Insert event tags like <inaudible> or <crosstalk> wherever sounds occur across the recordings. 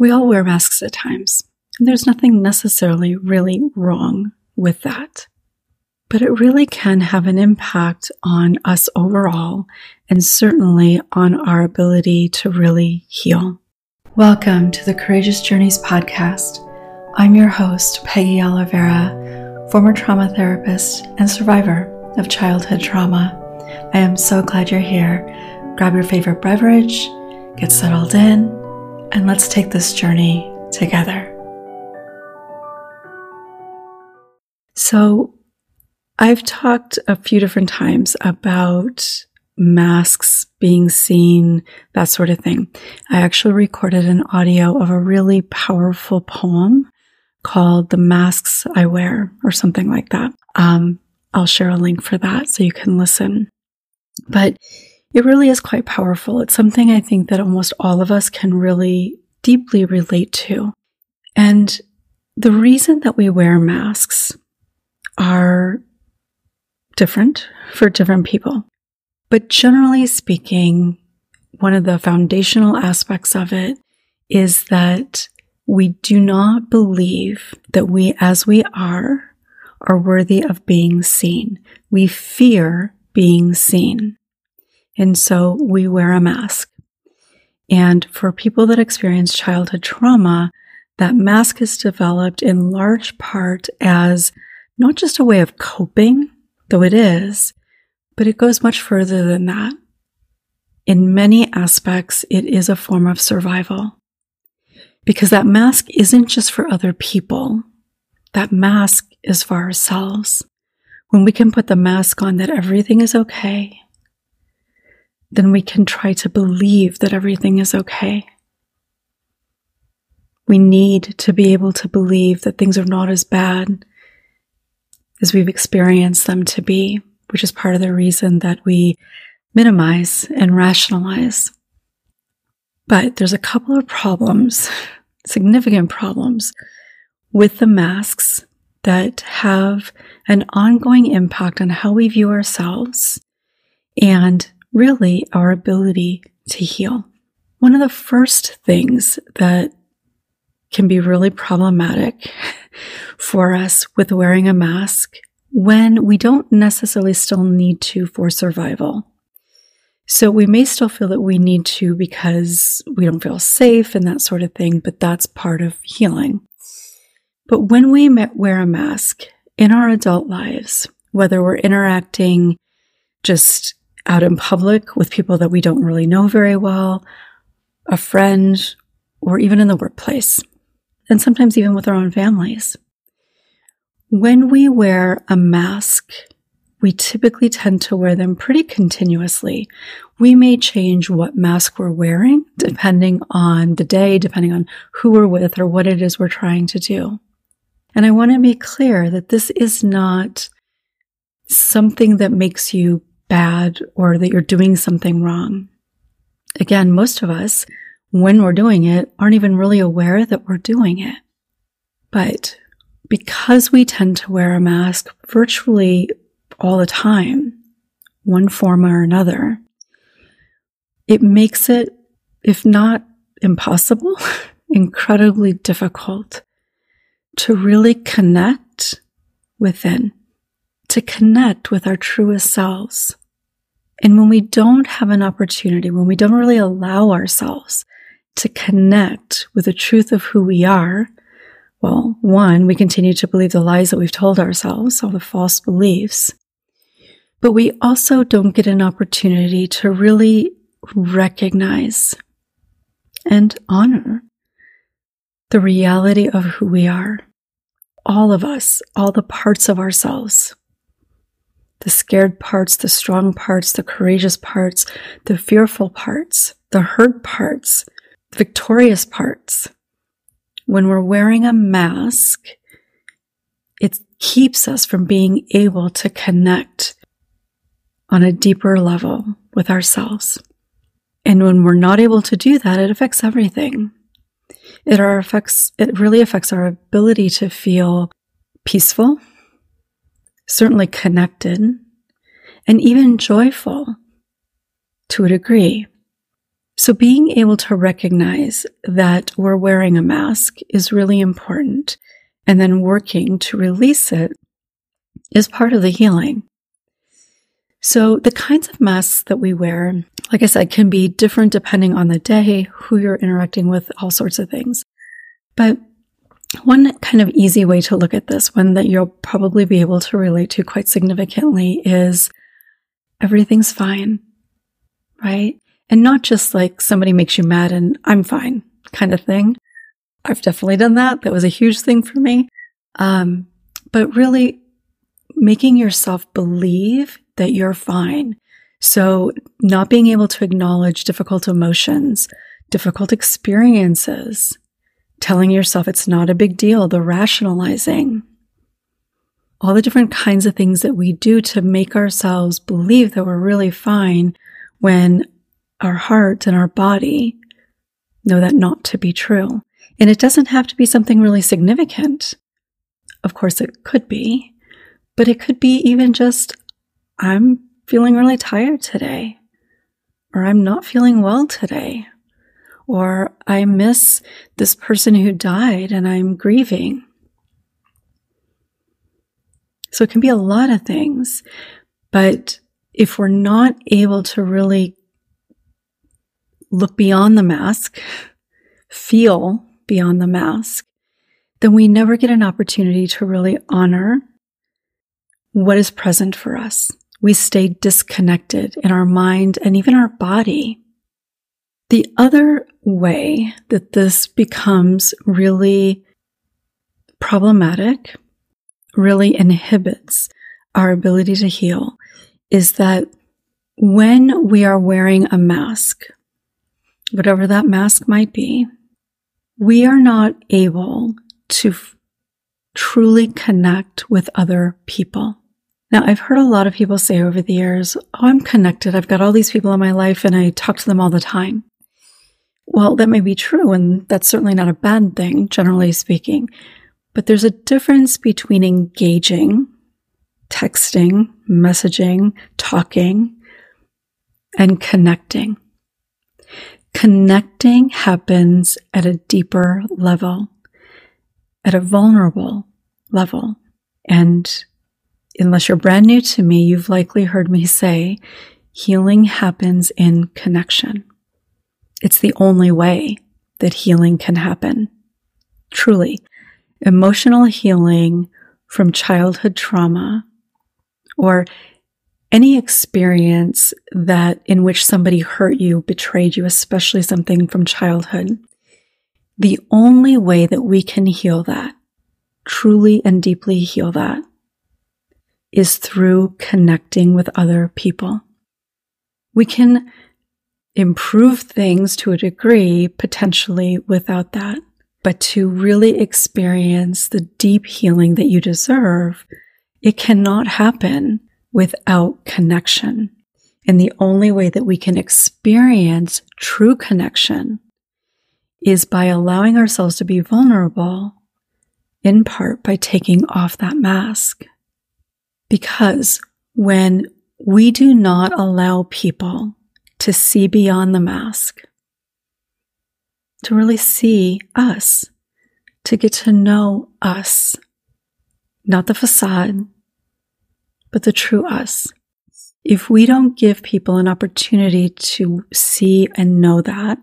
We all wear masks at times, and there's nothing necessarily really wrong with that. But it really can have an impact on us overall, and certainly on our ability to really heal. Welcome to the Courageous Journeys podcast. I'm your host, Peggy Oliveira, former trauma therapist and survivor of childhood trauma. I am so glad you're here. Grab your favorite beverage, get settled in, and let's take this journey together. So, I've talked a few different times about masks being seen, that sort of thing. I actually recorded an audio of a really powerful poem called The Masks I Wear, or something like that. Um, I'll share a link for that so you can listen. But it really is quite powerful. It's something I think that almost all of us can really deeply relate to. And the reason that we wear masks are different for different people. But generally speaking, one of the foundational aspects of it is that we do not believe that we, as we are, are worthy of being seen. We fear being seen. And so we wear a mask. And for people that experience childhood trauma, that mask is developed in large part as not just a way of coping, though it is, but it goes much further than that. In many aspects, it is a form of survival. Because that mask isn't just for other people. That mask is for ourselves. When we can put the mask on that everything is okay, then we can try to believe that everything is okay. We need to be able to believe that things are not as bad as we've experienced them to be, which is part of the reason that we minimize and rationalize. But there's a couple of problems, <laughs> significant problems with the masks that have an ongoing impact on how we view ourselves and really our ability to heal. One of the first things that can be really problematic <laughs> for us with wearing a mask when we don't necessarily still need to for survival. So we may still feel that we need to because we don't feel safe and that sort of thing, but that's part of healing. But when we wear a mask in our adult lives, whether we're interacting just out in public with people that we don't really know very well, a friend, or even in the workplace, and sometimes even with our own families. When we wear a mask, we typically tend to wear them pretty continuously. We may change what mask we're wearing depending on the day, depending on who we're with or what it is we're trying to do. And I want to be clear that this is not something that makes you bad or that you're doing something wrong. Again, most of us, when we're doing it, aren't even really aware that we're doing it. But because we tend to wear a mask virtually all the time, one form or another, it makes it, if not impossible, <laughs> incredibly difficult to really connect within, to connect with our truest selves. And when we don't have an opportunity, when we don't really allow ourselves to connect with the truth of who we are, well, one, we continue to believe the lies that we've told ourselves, all the false beliefs. But we also don't get an opportunity to really recognize and honor the reality of who we are. All of us, all the parts of ourselves the scared parts, the strong parts, the courageous parts, the fearful parts, the hurt parts, the victorious parts. When we're wearing a mask, it keeps us from being able to connect on a deeper level with ourselves. And when we're not able to do that, it affects everything. It affects, it really affects our ability to feel peaceful, certainly connected, and even joyful to a degree. So being able to recognize that we're wearing a mask is really important. And then working to release it is part of the healing. So the kinds of masks that we wear, like I said, can be different depending on the day, who you're interacting with, all sorts of things. But one kind of easy way to look at this, one that you'll probably be able to relate to quite significantly is everything's fine, right? And not just like somebody makes you mad and I'm fine kind of thing. I've definitely done that. That was a huge thing for me. Um, but really making yourself believe that you're fine. So not being able to acknowledge difficult emotions, difficult experiences, telling yourself it's not a big deal, the rationalizing, all the different kinds of things that we do to make ourselves believe that we're really fine when our heart and our body know that not to be true. And it doesn't have to be something really significant. Of course, it could be, but it could be even just, I'm feeling really tired today, or I'm not feeling well today, or I miss this person who died and I'm grieving. So it can be a lot of things, but if we're not able to really look beyond the mask, feel beyond the mask, then we never get an opportunity to really honor what is present for us. We stay disconnected in our mind and even our body. The other way that this becomes really problematic, really inhibits our ability to heal is that when we are wearing a mask, whatever that mask might be, we are not able to f- truly connect with other people. Now, I've heard a lot of people say over the years, Oh, I'm connected. I've got all these people in my life and I talk to them all the time. Well, that may be true, and that's certainly not a bad thing, generally speaking. But there's a difference between engaging, texting, messaging, talking, and connecting. Connecting happens at a deeper level, at a vulnerable level. And unless you're brand new to me, you've likely heard me say healing happens in connection. It's the only way that healing can happen. Truly. Emotional healing from childhood trauma or any experience that in which somebody hurt you, betrayed you, especially something from childhood, the only way that we can heal that, truly and deeply heal that, is through connecting with other people. We can improve things to a degree potentially without that, but to really experience the deep healing that you deserve, it cannot happen without connection. And the only way that we can experience true connection is by allowing ourselves to be vulnerable, in part by taking off that mask. Because when we do not allow people to see beyond the mask, to really see us, to get to know us, not the facade, but the true us. If we don't give people an opportunity to see and know that,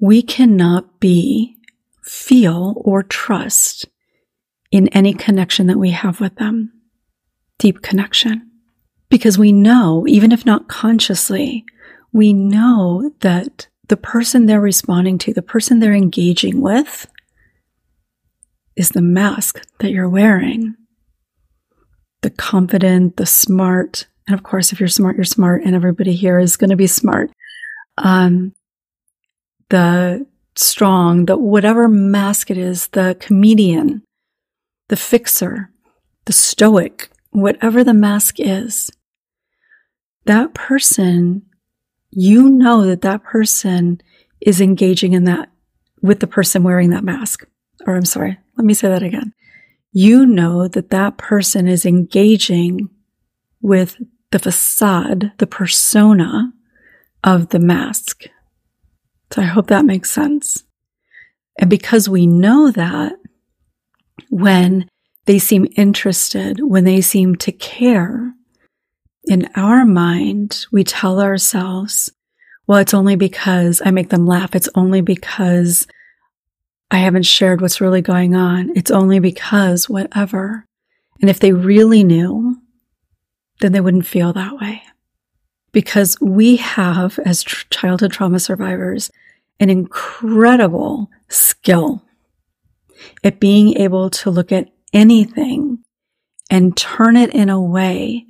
we cannot be, feel, or trust in any connection that we have with them. Deep connection. Because we know, even if not consciously, we know that the person they're responding to, the person they're engaging with, is the mask that you're wearing the confident, the smart. And of course, if you're smart, you're smart, and everybody here is going to be smart. Um, the strong, the whatever mask it is, the comedian, the fixer, the stoic, whatever the mask is, that person, you know that that person is engaging in that with the person wearing that mask. Or I'm sorry, let me say that again you know that that person is engaging with the facade, the persona of the mask So I hope that makes sense. And because we know that, when they seem interested, when they seem to care, in our mind, we tell ourselves, well, it's only because I make them laugh. It's only because I haven't shared what's really going on. It's only because whatever. And if they really knew, then they wouldn't feel that way. Because we have, as tr- childhood trauma survivors, an incredible skill at being able to look at anything and turn it in a way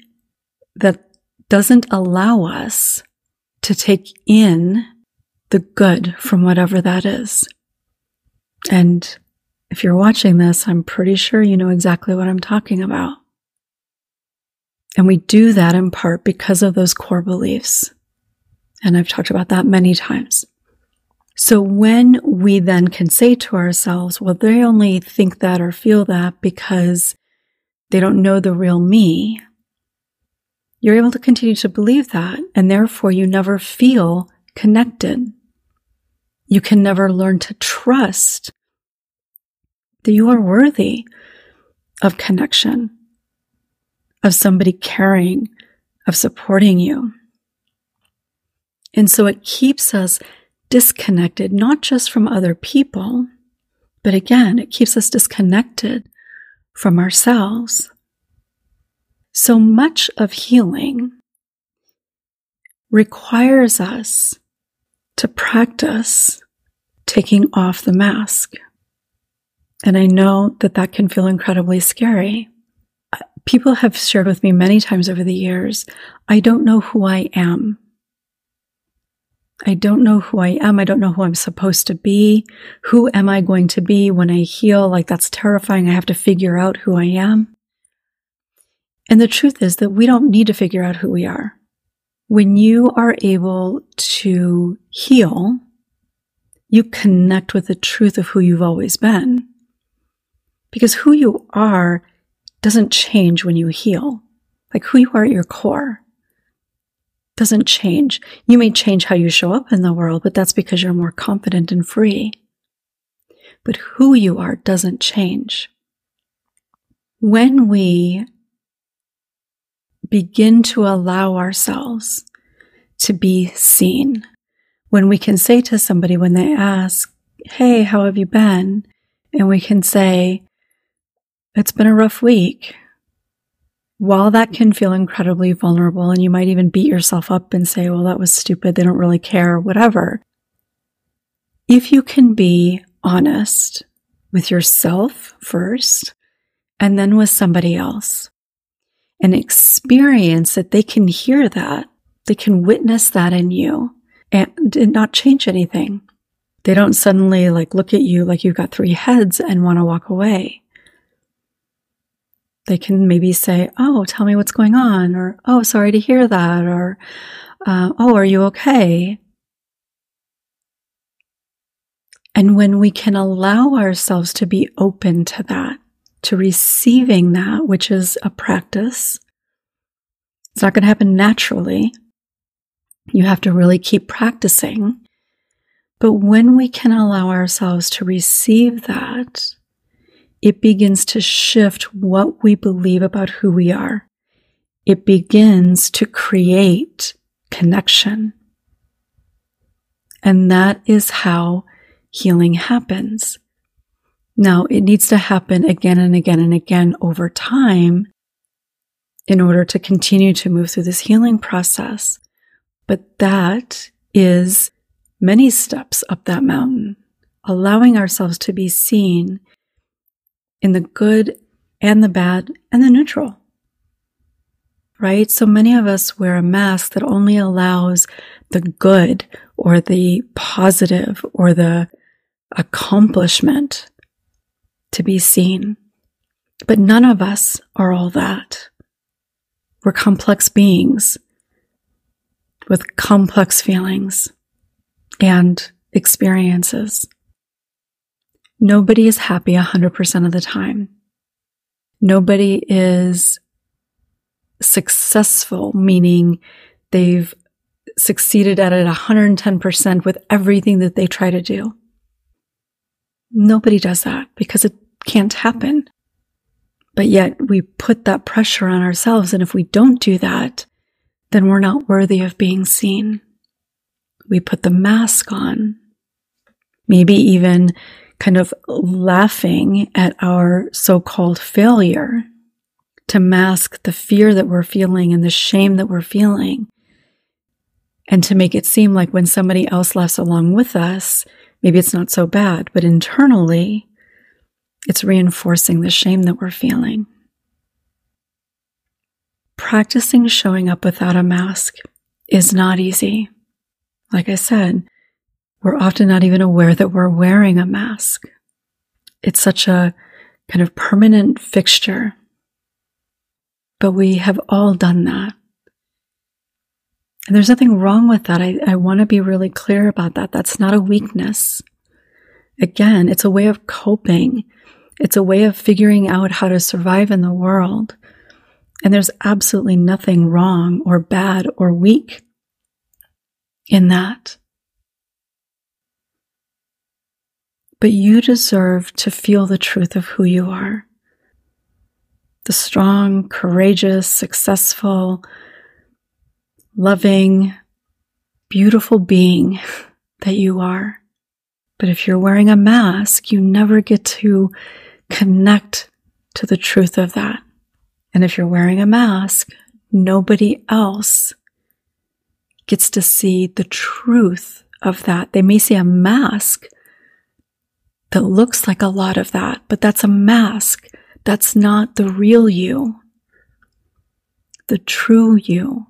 that doesn't allow us to take in the good from whatever that is. And if you're watching this, I'm pretty sure you know exactly what I'm talking about. And we do that in part because of those core beliefs. And I've talked about that many times. So when we then can say to ourselves, well, they only think that or feel that because they don't know the real me, you're able to continue to believe that, and therefore you never feel connected. You can never learn to trust that you are worthy of connection, of somebody caring, of supporting you. And so it keeps us disconnected, not just from other people, but again, it keeps us disconnected from ourselves. So much of healing requires us to practice taking off the mask. And I know that that can feel incredibly scary. People have shared with me many times over the years, I don't know who I am. I don't know who I am. I don't know who I'm supposed to be. Who am I going to be when I heal? Like that's terrifying. I have to figure out who I am. And the truth is that we don't need to figure out who we are. When you are able to heal, you connect with the truth of who you've always been. Because who you are doesn't change when you heal. Like who you are at your core doesn't change. You may change how you show up in the world, but that's because you're more confident and free. But who you are doesn't change. When we begin to allow ourselves to be seen, when we can say to somebody when they ask, Hey, how have you been? And we can say, It's been a rough week. While that can feel incredibly vulnerable, and you might even beat yourself up and say, Well, that was stupid. They don't really care, whatever. If you can be honest with yourself first, and then with somebody else, and experience that they can hear that, they can witness that in you and, and not change anything. They don't suddenly like look at you like you've got three heads and want to walk away. They can maybe say, Oh, tell me what's going on, or Oh, sorry to hear that, or uh, Oh, are you okay? And when we can allow ourselves to be open to that, to receiving that, which is a practice. It's not going to happen naturally. You have to really keep practicing. But when we can allow ourselves to receive that, it begins to shift what we believe about who we are. It begins to create connection. And that is how healing happens. Now, it needs to happen again and again and again over time in order to continue to move through this healing process. But that is many steps up that mountain, allowing ourselves to be seen in the good and the bad and the neutral. Right? So many of us wear a mask that only allows the good or the positive or the accomplishment to be seen. But none of us are all that. We're complex beings with complex feelings and experiences. Nobody is happy 100% of the time. Nobody is successful, meaning they've succeeded at it 110% with everything that they try to do. Nobody does that because it can't happen. But yet we put that pressure on ourselves. And if we don't do that, then we're not worthy of being seen. We put the mask on, maybe even kind of laughing at our so called failure to mask the fear that we're feeling and the shame that we're feeling. And to make it seem like when somebody else laughs along with us, maybe it's not so bad, but internally, it's reinforcing the shame that we're feeling. Practicing showing up without a mask is not easy. Like I said, we're often not even aware that we're wearing a mask. It's such a kind of permanent fixture. But we have all done that. And there's nothing wrong with that. I, I want to be really clear about that. That's not a weakness. Again, it's a way of coping. It's a way of figuring out how to survive in the world. And there's absolutely nothing wrong or bad or weak in that. But you deserve to feel the truth of who you are. The strong, courageous, successful, loving, beautiful being <laughs> that you are. But if you're wearing a mask, you never get to connect to the truth of that. And if you're wearing a mask, nobody else gets to see the truth of that. They may see a mask that looks like a lot of that, but that's a mask. That's not the real you. The true you.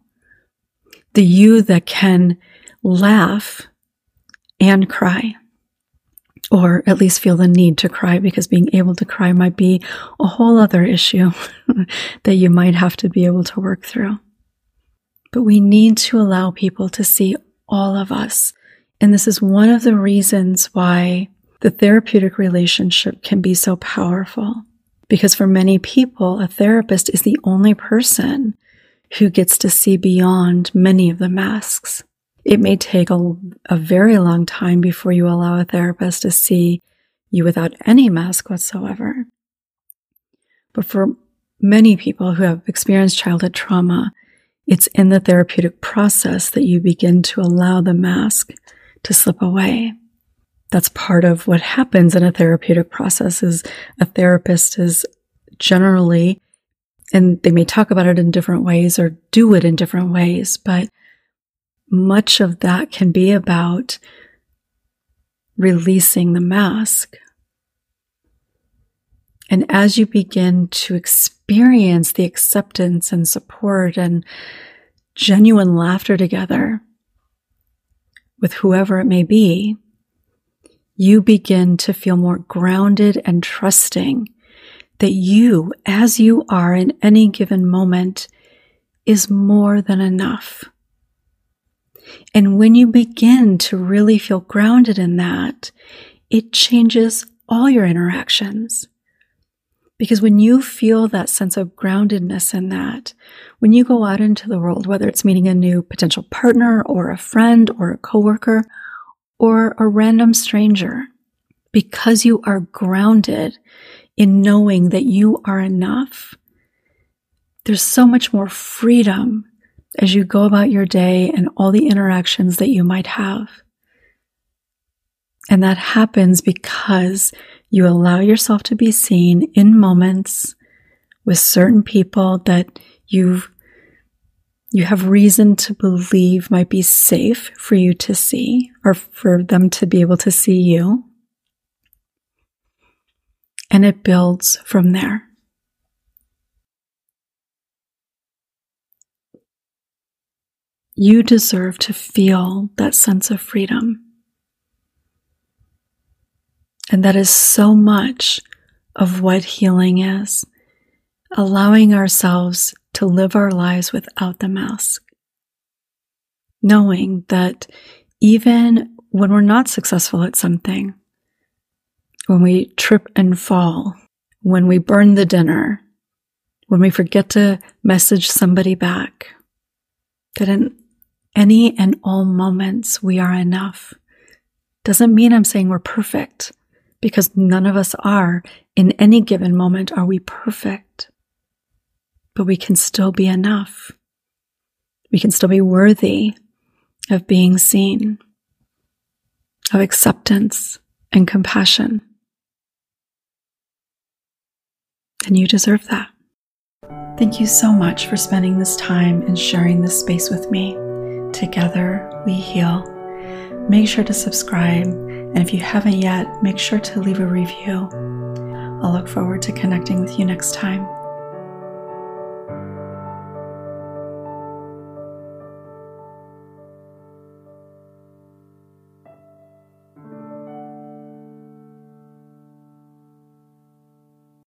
The you that can laugh and cry. Or at least feel the need to cry because being able to cry might be a whole other issue <laughs> that you might have to be able to work through. But we need to allow people to see all of us. And this is one of the reasons why the therapeutic relationship can be so powerful. Because for many people, a therapist is the only person who gets to see beyond many of the masks. It may take a, a very long time before you allow a therapist to see you without any mask whatsoever. But for many people who have experienced childhood trauma, it's in the therapeutic process that you begin to allow the mask to slip away that's part of what happens in a therapeutic process is a therapist is generally and they may talk about it in different ways or do it in different ways but much of that can be about releasing the mask. And as you begin to experience the acceptance and support and genuine laughter together with whoever it may be you begin to feel more grounded and trusting that you, as you are in any given moment, is more than enough. And when you begin to really feel grounded in that, it changes all your interactions. Because when you feel that sense of groundedness in that, when you go out into the world, whether it's meeting a new potential partner or a friend or a coworker or a random stranger because you are grounded in knowing that you are enough. There's so much more freedom as you go about your day and all the interactions that you might have. And that happens because you allow yourself to be seen in moments with certain people that you've you have reason to believe might be safe for you to see or for them to be able to see you. And it builds from there. You deserve to feel that sense of freedom. And that is so much of what healing is allowing ourselves to live our lives without the mask. Knowing that even when we're not successful at something, when we trip and fall, when we burn the dinner, when we forget to message somebody back, that in any and all moments, we are enough. Doesn't mean I'm saying we're perfect, because none of us are. In any given moment, are we perfect? But we can still be enough. We can still be worthy of being seen, of acceptance and compassion. And you deserve that. Thank you so much for spending this time and sharing this space with me. Together we heal. Make sure to subscribe, and if you haven't yet, make sure to leave a review. I'll look forward to connecting with you next time.